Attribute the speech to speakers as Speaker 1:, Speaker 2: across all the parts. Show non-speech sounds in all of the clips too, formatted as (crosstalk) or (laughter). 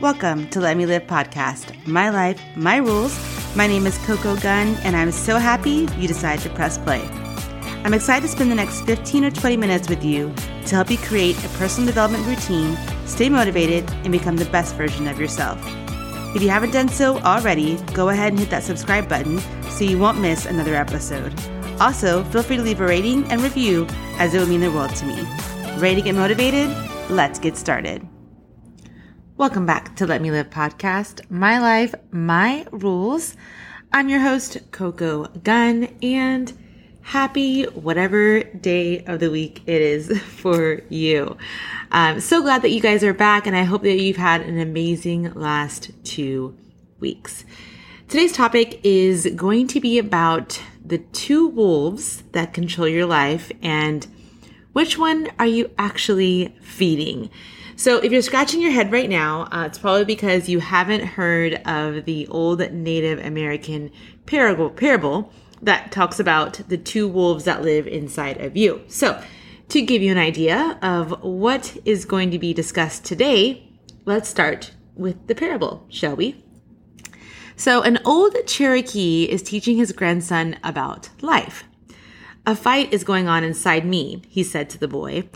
Speaker 1: Welcome to Let Me Live podcast, my life, my rules. My name is Coco Gunn, and I'm so happy you decided to press play. I'm excited to spend the next 15 or 20 minutes with you to help you create a personal development routine, stay motivated, and become the best version of yourself. If you haven't done so already, go ahead and hit that subscribe button so you won't miss another episode. Also, feel free to leave a rating and review as it would mean the world to me. Ready to get motivated? Let's get started. Welcome back to Let Me Live podcast, My Life, My Rules. I'm your host, Coco Gunn, and happy whatever day of the week it is (laughs) for you. I'm so glad that you guys are back, and I hope that you've had an amazing last two weeks. Today's topic is going to be about the two wolves that control your life and which one are you actually feeding? So if you're scratching your head right now, uh, it's probably because you haven't heard of the old Native American parable, parable that talks about the two wolves that live inside of you. So to give you an idea of what is going to be discussed today, let's start with the parable, shall we? So an old Cherokee is teaching his grandson about life. A fight is going on inside me, he said to the boy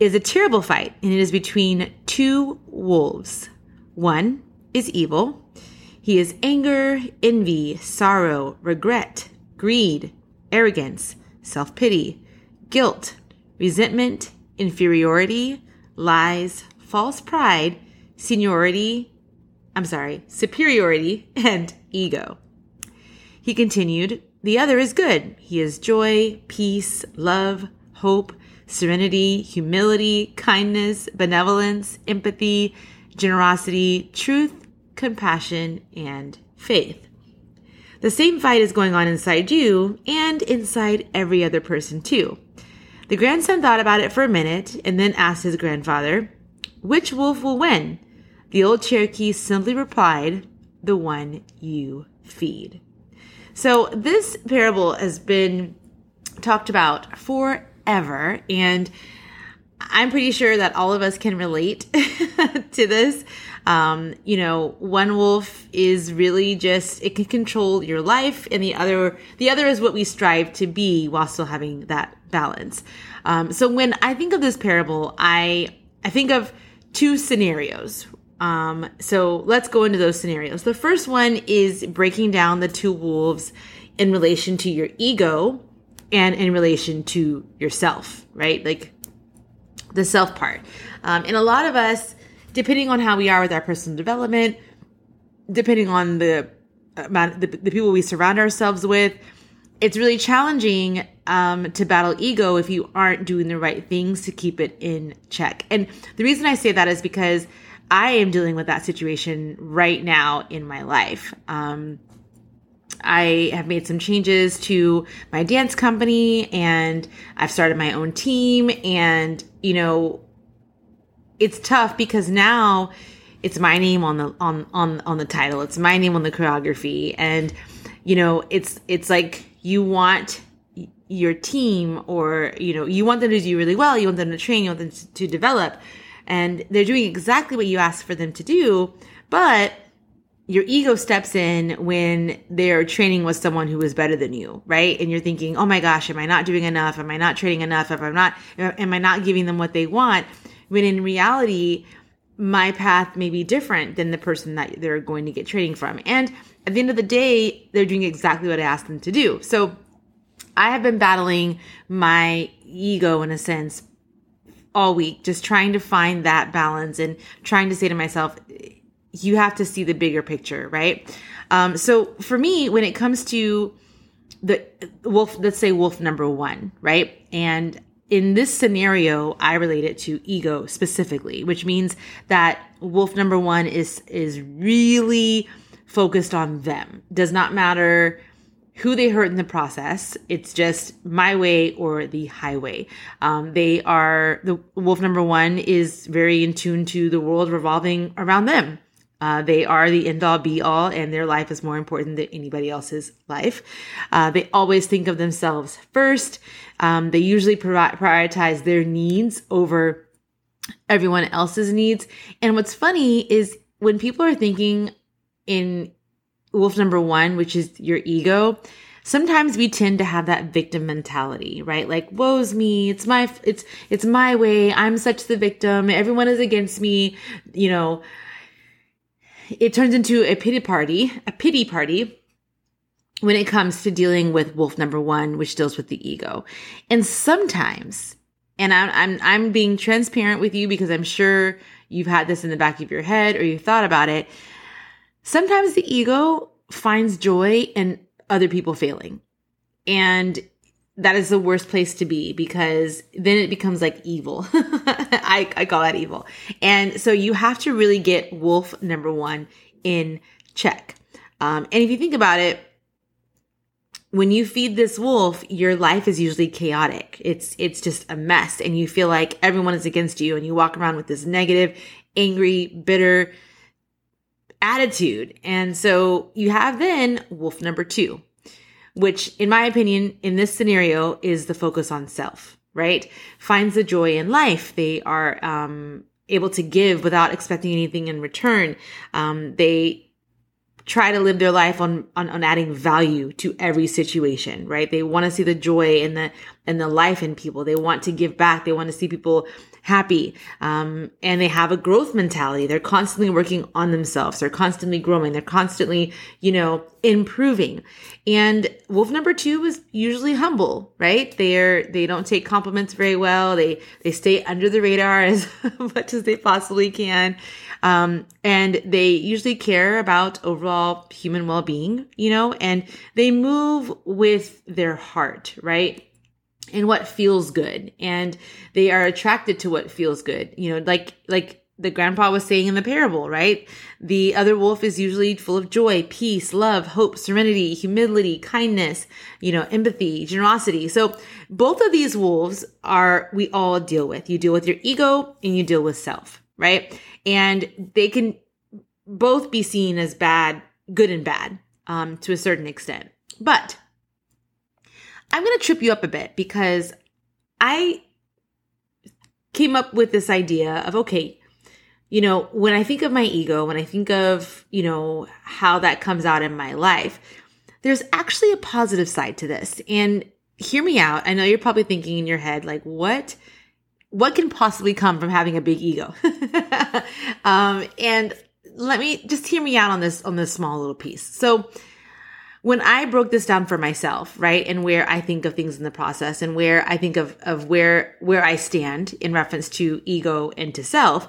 Speaker 1: is a terrible fight, and it is between two wolves. One is evil. He is anger, envy, sorrow, regret, greed, arrogance, self pity, guilt, resentment, inferiority, lies, false pride, seniority, I'm sorry, superiority, (laughs) and ego. He continued, The other is good. He is joy, peace, love, hope, serenity, humility, kindness, benevolence, empathy, generosity, truth, compassion, and faith. The same fight is going on inside you and inside every other person too. The grandson thought about it for a minute and then asked his grandfather, Which wolf will win? The old Cherokee simply replied, The one you feed. So this parable has been talked about for ever. And I'm pretty sure that all of us can relate (laughs) to this. Um, you know, one wolf is really just it can control your life, and the other the other is what we strive to be while still having that balance. Um, so when I think of this parable, I I think of two scenarios. Um, so let's go into those scenarios. The first one is breaking down the two wolves in relation to your ego and in relation to yourself, right? Like the self part. Um, and a lot of us, depending on how we are with our personal development, depending on the amount, the, the people we surround ourselves with, it's really challenging um, to battle ego if you aren't doing the right things to keep it in check. And the reason I say that is because I am dealing with that situation right now in my life. Um, I have made some changes to my dance company and I've started my own team. And, you know, it's tough because now it's my name on the on on on the title. It's my name on the choreography. And, you know, it's it's like you want your team or, you know, you want them to do really well, you want them to train, you want them to, to develop. And they're doing exactly what you asked for them to do, but your ego steps in when they're training with someone who is better than you, right? And you're thinking, oh my gosh, am I not doing enough? Am I not training enough? If I'm not, am I not giving them what they want? When in reality, my path may be different than the person that they're going to get training from. And at the end of the day, they're doing exactly what I asked them to do. So I have been battling my ego in a sense all week, just trying to find that balance and trying to say to myself, you have to see the bigger picture, right? Um, so for me, when it comes to the wolf, let's say wolf number one, right? And in this scenario, I relate it to ego specifically, which means that wolf number one is is really focused on them. Does not matter who they hurt in the process. It's just my way or the highway. Um, they are the wolf number one is very in tune to the world revolving around them. Uh, they are the end all be all, and their life is more important than anybody else's life. Uh, they always think of themselves first. Um, they usually prioritize their needs over everyone else's needs. And what's funny is when people are thinking in wolf number one, which is your ego, sometimes we tend to have that victim mentality, right? Like, woe's me. It's my, it's, it's my way. I'm such the victim. Everyone is against me. You know, it turns into a pity party, a pity party when it comes to dealing with wolf number one, which deals with the ego. And sometimes, and I'm, I'm, I'm being transparent with you because I'm sure you've had this in the back of your head or you've thought about it. Sometimes the ego finds joy in other people failing. And that is the worst place to be because then it becomes like evil. (laughs) I, I call that evil. And so you have to really get wolf number one in check. Um, and if you think about it, when you feed this wolf, your life is usually chaotic. It's, it's just a mess and you feel like everyone is against you and you walk around with this negative, angry, bitter attitude. And so you have then wolf number two, which in my opinion, in this scenario is the focus on self, right? Finds the joy in life. They are, um, able to give without expecting anything in return. Um, they try to live their life on, on, on adding value to every situation, right? They want to see the joy and the, and the life in people. They want to give back. They want to see people happy. Um, and they have a growth mentality. They're constantly working on themselves. They're constantly growing. They're constantly, you know, improving. And wolf number two is usually humble, right? They're, they don't take compliments very well. They, they stay under the radar (laughs) as much as they possibly can. Um, and they usually care about overall human well-being, you know, and they move with their heart, right? And what feels good. And they are attracted to what feels good. You know, like, like the grandpa was saying in the parable, right? The other wolf is usually full of joy, peace, love, hope, serenity, humility, kindness, you know, empathy, generosity. So both of these wolves are, we all deal with. You deal with your ego and you deal with self, right? And they can both be seen as bad, good and bad, um, to a certain extent. But I'm going to trip you up a bit because I came up with this idea of, okay, you know, when I think of my ego, when I think of, you know, how that comes out in my life, there's actually a positive side to this. And hear me out. I know you're probably thinking in your head, like, what? What can possibly come from having a big ego? (laughs) um, and let me just hear me out on this, on this small little piece. So, when I broke this down for myself, right, and where I think of things in the process and where I think of, of where, where I stand in reference to ego and to self,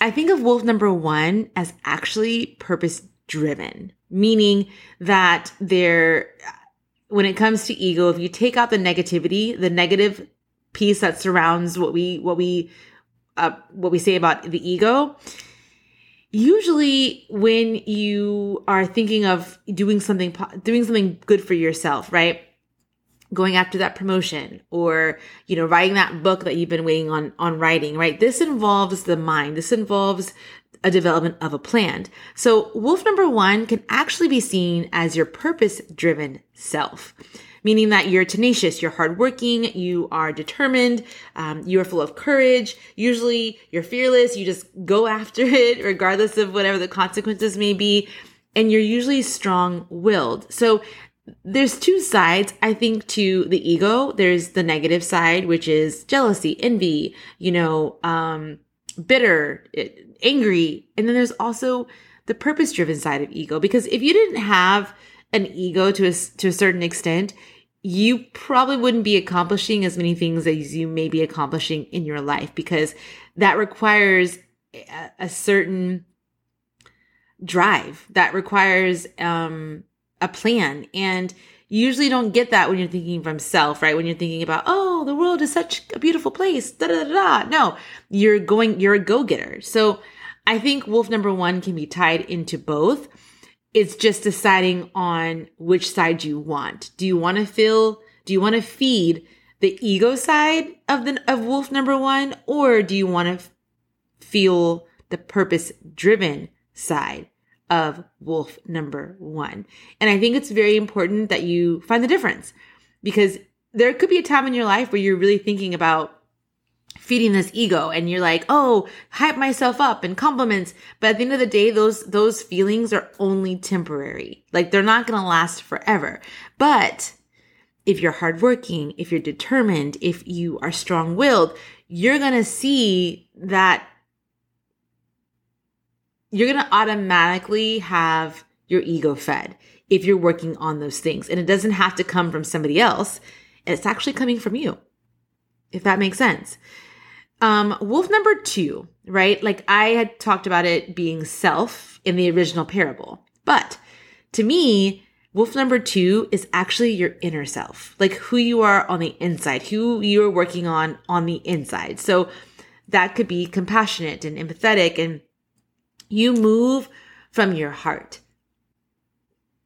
Speaker 1: I think of wolf number one as actually purpose driven, meaning that they're, when it comes to ego, if you take out the negativity, the negative piece that surrounds what we, what we, uh, what we say about the ego, usually when you are thinking of doing something, doing something good for yourself, right? going after that promotion or you know writing that book that you've been waiting on on writing right? This involves the mind. This involves a development of a plan. So wolf number one can actually be seen as your purpose driven self meaning that you're tenacious you're hardworking you are determined um, you are full of courage usually you're fearless you just go (laughs) after it regardless of whatever the consequences may be and you're usually strong willed. So there's two sides, I think, to the ego. There's the negative side, which is jealousy, envy, you know, um, bitter, angry. And then there's also the purpose driven side of ego. Because if you didn't have an ego to a, to a certain extent, you probably wouldn't be accomplishing as many things as you may be accomplishing in your life because that requires a, a certain drive that requires um a plan. And you usually don't get that when you're thinking from self, right? When you're thinking about, oh, the world is such a beautiful place. Da da da da. No, you're going, you're a go getter. So I think wolf number one can be tied into both. It's just deciding on which side you want. Do you want to feel, do you want to feed the ego side of the, of wolf number one? Or do you want to f- feel the purpose driven side? of wolf number one. And I think it's very important that you find the difference because there could be a time in your life where you're really thinking about feeding this ego and you're like, oh, hype myself up and compliments. But at the end of the day, those, those feelings are only temporary. Like they're not going to last forever. But if you're hardworking, if you're determined, if you are strong willed, you're going to see that you're going to automatically have your ego fed if you're working on those things. And it doesn't have to come from somebody else. It's actually coming from you, if that makes sense. Um, wolf number two, right? Like I had talked about it being self in the original parable. But to me, wolf number two is actually your inner self, like who you are on the inside, who you're working on on the inside. So that could be compassionate and empathetic and you move from your heart.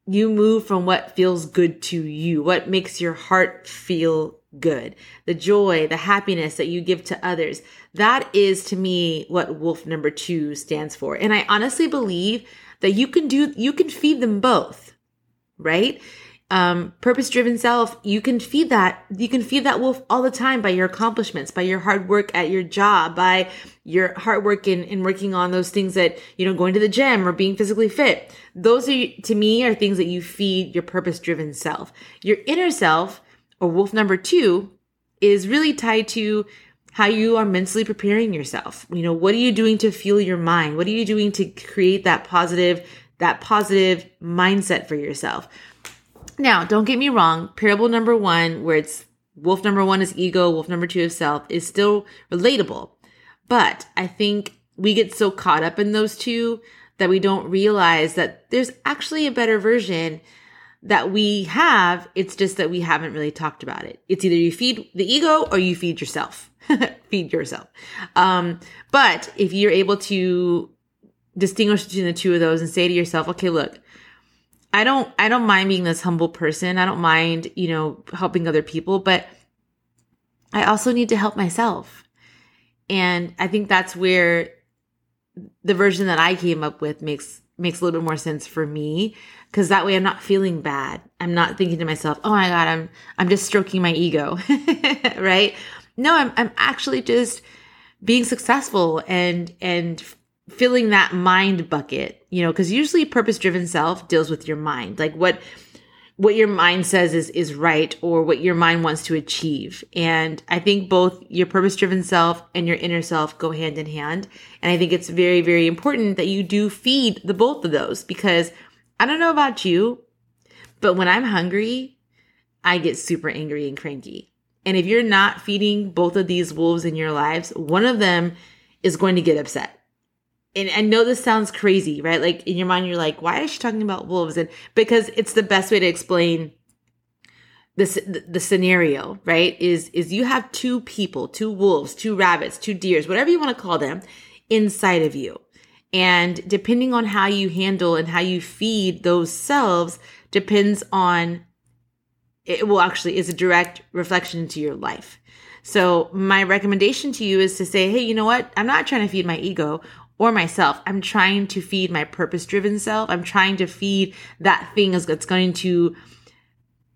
Speaker 1: You move from what feels good to you, what makes your heart feel good, the joy, the happiness that you give to others. That is to me what wolf number two stands for. And I honestly believe that you can do, you can feed them both, right? Um, purpose driven self, you can feed that, you can feed that wolf all the time by your accomplishments, by your hard work at your job, by your hard work in, in working on those things that, you know, going to the gym or being physically fit. Those are, to me, are things that you feed your purpose driven self. Your inner self or wolf number two is really tied to how you are mentally preparing yourself. You know, what are you doing to fuel your mind? What are you doing to create that positive, that positive mindset for yourself? Now, don't get me wrong. Parable number one, where it's wolf number one is ego, wolf number two is self, is still relatable. But I think we get so caught up in those two that we don't realize that there's actually a better version that we have. It's just that we haven't really talked about it. It's either you feed the ego or you feed yourself. (laughs) feed yourself. Um, but if you're able to distinguish between the two of those and say to yourself, okay, look, I don't, I don't mind being this humble person. I don't mind, you know, helping other people, but I also need to help myself. And I think that's where the version that I came up with makes makes a little bit more sense for me because that way I'm not feeling bad. I'm not thinking to myself, "Oh my god, I'm I'm just stroking my ego." (laughs) right? No, I'm I'm actually just being successful and and filling that mind bucket, you know, cuz usually purpose-driven self deals with your mind. Like what what your mind says is is right or what your mind wants to achieve. And I think both your purpose driven self and your inner self go hand in hand. And I think it's very very important that you do feed the both of those because I don't know about you, but when I'm hungry, I get super angry and cranky. And if you're not feeding both of these wolves in your lives, one of them is going to get upset and I know this sounds crazy, right? Like in your mind, you're like, why is she talking about wolves? And because it's the best way to explain this, the scenario, right? Is, is you have two people, two wolves, two rabbits, two deers, whatever you want to call them inside of you. And depending on how you handle and how you feed those selves depends on, it will actually is a direct reflection into your life. So my recommendation to you is to say, Hey, you know what? I'm not trying to feed my ego or myself. I'm trying to feed my purpose driven self. I'm trying to feed that thing that's going to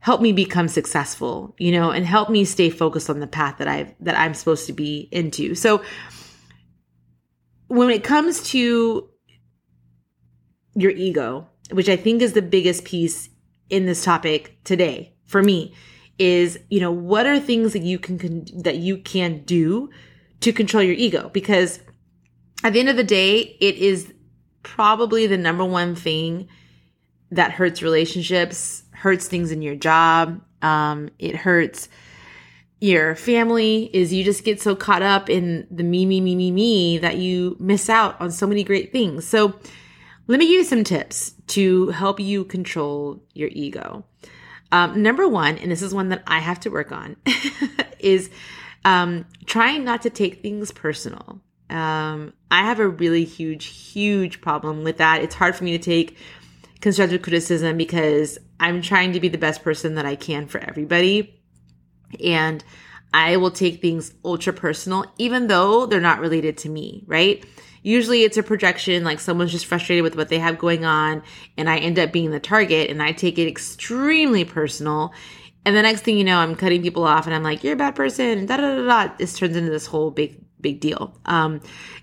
Speaker 1: help me become successful, you know, and help me stay focused on the path that I've, that I'm supposed to be into. So when it comes to your ego, which I think is the biggest piece in this topic today for me is, you know, what are things that you can, that you can do to control your ego? Because at the end of the day, it is probably the number one thing that hurts relationships, hurts things in your job. Um, it hurts your family is you just get so caught up in the me, me, me, me, me that you miss out on so many great things. So let me give you some tips to help you control your ego. Um, number one, and this is one that I have to work on, (laughs) is um, trying not to take things personal. Um, I have a really huge, huge problem with that. It's hard for me to take constructive criticism because I'm trying to be the best person that I can for everybody. And I will take things ultra personal, even though they're not related to me, right? Usually it's a projection, like someone's just frustrated with what they have going on, and I end up being the target, and I take it extremely personal. And the next thing you know, I'm cutting people off and I'm like, you're a bad person. Da da da da. This turns into this whole big, big deal. Um,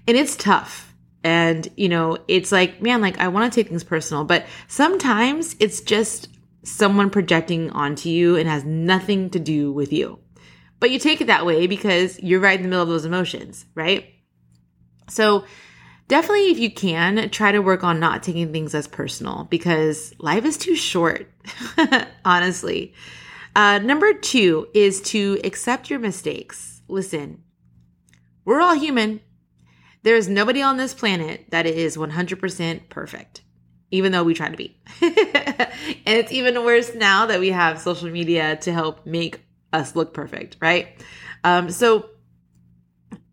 Speaker 1: and it's tough. And, you know, it's like, man, like I want to take things personal, but sometimes it's just someone projecting onto you and has nothing to do with you. But you take it that way because you're right in the middle of those emotions, right? So, definitely, if you can, try to work on not taking things as personal because life is too short, (laughs) honestly. Uh, number two is to accept your mistakes. Listen, we're all human. There is nobody on this planet that is 100% perfect, even though we try to be. (laughs) and it's even worse now that we have social media to help make us look perfect, right? Um, so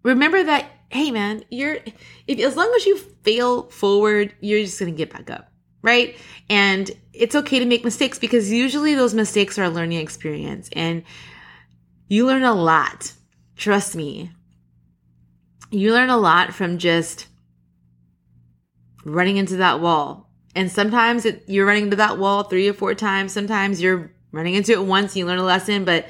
Speaker 1: remember that, hey man, you're, if, as long as you fail forward, you're just to get back up right? And it's okay to make mistakes because usually those mistakes are a learning experience and you learn a lot. Trust me. You learn a lot from just running into that wall. And sometimes it, you're running into that wall three or four times. Sometimes you're running into it once, you learn a lesson, but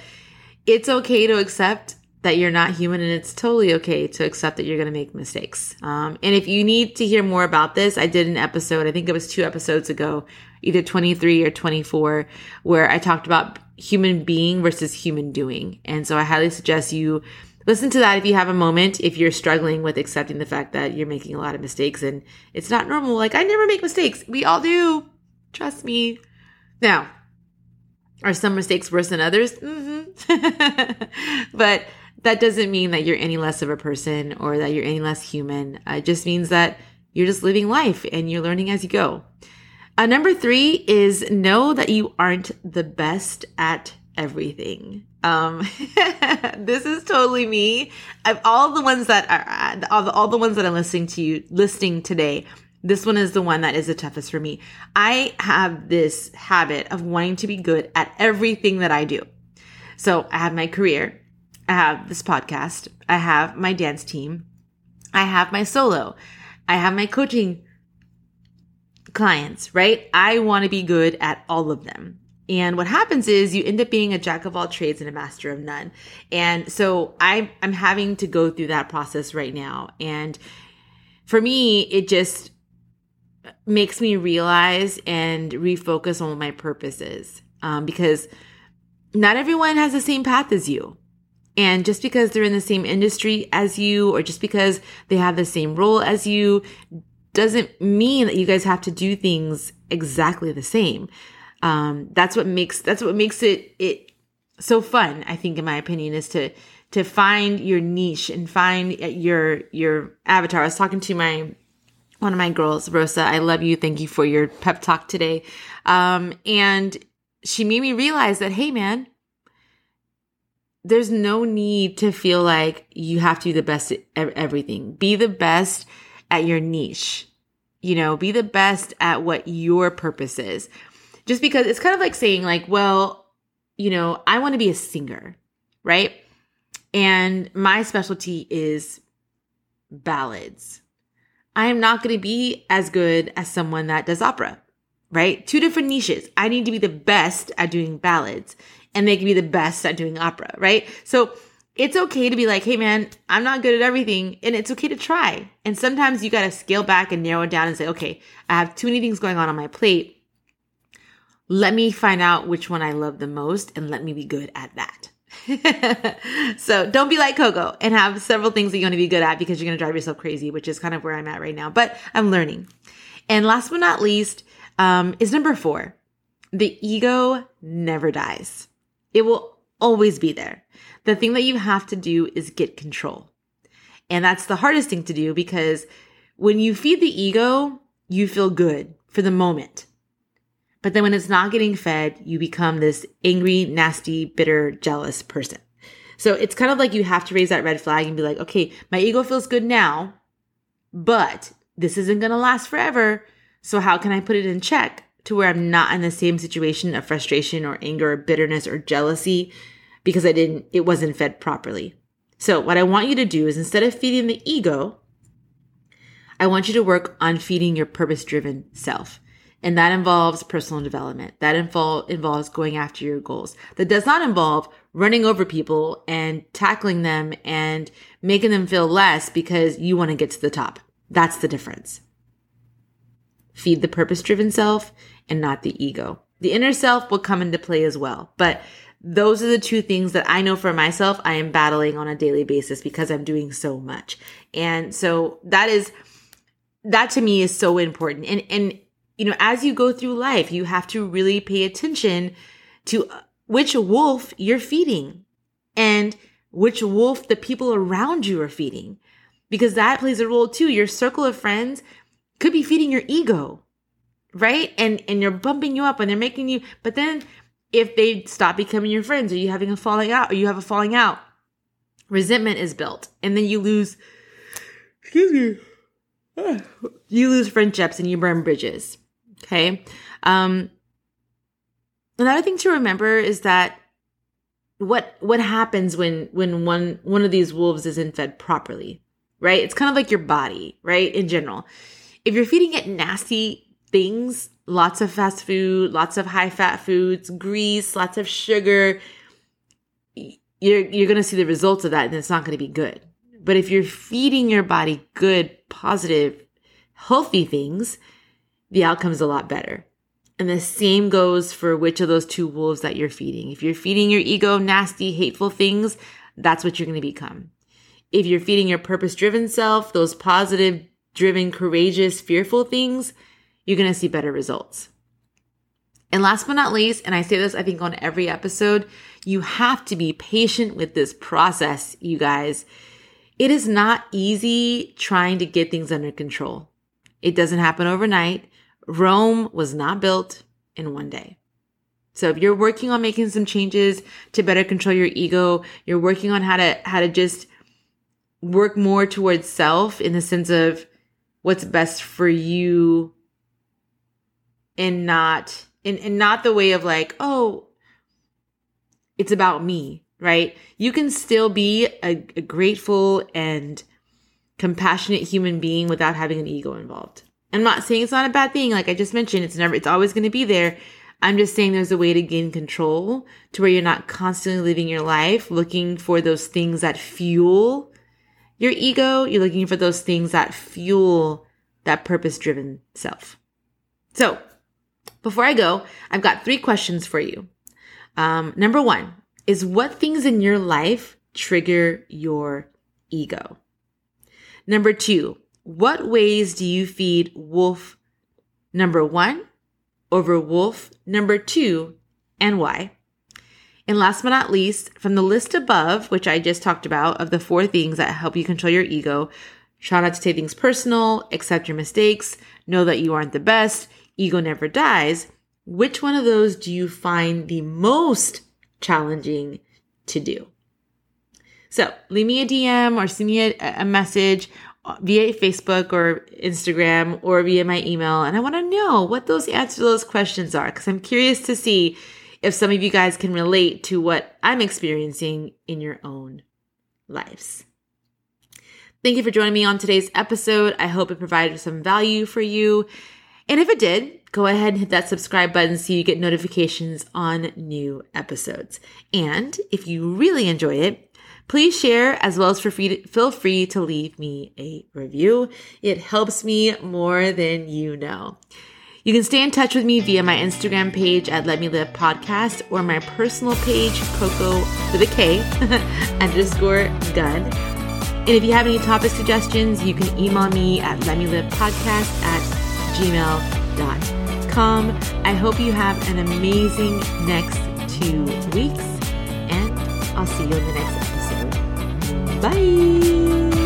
Speaker 1: it's okay to accept that you're not human and it's totally okay to accept that you're going to make mistakes. Um, and if you need to hear more about this, I did an episode, I think it was two episodes ago, either 23 or 24, where I talked about human being versus human doing. And so I highly suggest you listen to that if you have a moment, if you're struggling with accepting the fact that you're making a lot of mistakes and it's not normal. Like, I never make mistakes. We all do. Trust me. Now, are some mistakes worse than others? Mm-hmm. (laughs) but that doesn't mean that you're any less of a person or that you're any less human. It just means that you're just living life and you're learning as you go. Uh, number three is know that you aren't the best at everything. Um, (laughs) this is totally me. Of all the ones that are, all the, all the ones that I'm listening to you, listening today, this one is the one that is the toughest for me. I have this habit of wanting to be good at everything that I do. So I have my career. I have this podcast. I have my dance team. I have my solo. I have my coaching clients, right? I want to be good at all of them. And what happens is you end up being a jack of all trades and a master of none. And so I, I'm having to go through that process right now. And for me, it just makes me realize and refocus on what my purpose is. Um, because not everyone has the same path as you. And just because they're in the same industry as you, or just because they have the same role as you, doesn't mean that you guys have to do things exactly the same. Um, that's what makes that's what makes it it so fun. I think, in my opinion, is to to find your niche and find your your avatar. I was talking to my one of my girls, Rosa. I love you. Thank you for your pep talk today. Um, and she made me realize that, hey, man, there's no need to feel like you have to be the best at everything. Be the best at your niche. You know, be the best at what your purpose is. Just because it's kind of like saying like, well, you know, I want to be a singer, right? And my specialty is ballads. I am not going to be as good as someone that does opera, right? Two different niches. I need to be the best at doing ballads and they can be the best at doing opera, right? So it's okay to be like, hey man, I'm not good at everything, and it's okay to try. And sometimes you got to scale back and narrow it down and say, okay, I have too many things going on on my plate. Let me find out which one I love the most and let me be good at that. (laughs) so don't be like Coco and have several things that you're going to be good at because you're going to drive yourself crazy, which is kind of where I'm at right now. But I'm learning. And last but not least um, is number four the ego never dies. It will always be there. The thing that you have to do is get control. And that's the hardest thing to do because when you feed the ego, you feel good for the moment. But then when it's not getting fed, you become this angry, nasty, bitter, jealous person. So it's kind of like you have to raise that red flag and be like, okay, my ego feels good now, but this isn't going to last forever. So how can I put it in check to where I'm not in the same situation of frustration or anger or bitterness or jealousy because I didn't, it wasn't fed properly. So, what I want you to do is instead of feeding the ego, I want you to work on feeding your purpose driven self. And that involves personal development. That info- involves going after your goals. That does not involve running over people and tackling them and making them feel less because you want to get to the top. That's the difference. Feed the purpose driven self and not the ego. The inner self will come into play as well. But those are the two things that I know for myself I am battling on a daily basis because I'm doing so much. And so that is that to me is so important. And and you know, as you go through life, you have to really pay attention to uh, which wolf you're feeding and which wolf the people around you are feeding because that plays a role too. Your circle of friends could be feeding your ego, right? And and they're bumping you up and they're making you but then if they stop becoming your friends or you having a falling out or you have a falling out, resentment is built and then you lose excuse me. (sighs) You lose friendships and you burn bridges. Okay. Um, another thing to remember is that what what happens when when one one of these wolves isn't fed properly, right? It's kind of like your body, right? In general, if you're feeding it nasty things, lots of fast food, lots of high fat foods, grease, lots of sugar, you're you're going to see the results of that and it's not going to be good. But if you're feeding your body good, positive, healthy things, the outcome is a lot better. And the same goes for which of those two wolves that you're feeding. If you're feeding your ego nasty, hateful things, that's what you're going to become. If you're feeding your purpose driven self, those positive, driven, courageous, fearful things, you're going to see better results. And last but not least, and I say this, I think, on every episode, you have to be patient with this process, you guys. It is not easy trying to get things under control. It doesn't happen overnight. Rome was not built in one day. So if you're working on making some changes to better control your ego, you're working on how to how to just work more towards self in the sense of what's best for you and not in and not the way of like, oh, it's about me, right? You can still be a, a grateful and compassionate human being without having an ego involved. I'm not saying it's not a bad thing. Like I just mentioned, it's never, it's always going to be there. I'm just saying there's a way to gain control to where you're not constantly living your life looking for those things that fuel your ego. You're looking for those things that fuel that purpose driven self. So before I go, I've got three questions for you. Um, number one is what things in your life trigger your ego? Number two, what ways do you feed wolf number one over wolf number two and why? And last but not least, from the list above, which I just talked about, of the four things that help you control your ego, try not to take things personal, accept your mistakes, know that you aren't the best, ego never dies. Which one of those do you find the most challenging to do? So leave me a DM or send me a, a message via Facebook or Instagram or via my email. And I want to know what those answers to those questions are because I'm curious to see if some of you guys can relate to what I'm experiencing in your own lives. Thank you for joining me on today's episode. I hope it provided some value for you. And if it did, go ahead and hit that subscribe button so you get notifications on new episodes. And if you really enjoy it, Please share as well as for free to, feel free to leave me a review. It helps me more than you know. You can stay in touch with me via my Instagram page at Let Me Live Podcast or my personal page, Coco with a K (laughs) underscore gun. And if you have any topic suggestions, you can email me at letmelivepodcast at gmail.com. I hope you have an amazing next two weeks, and I'll see you in the next episode. Bye.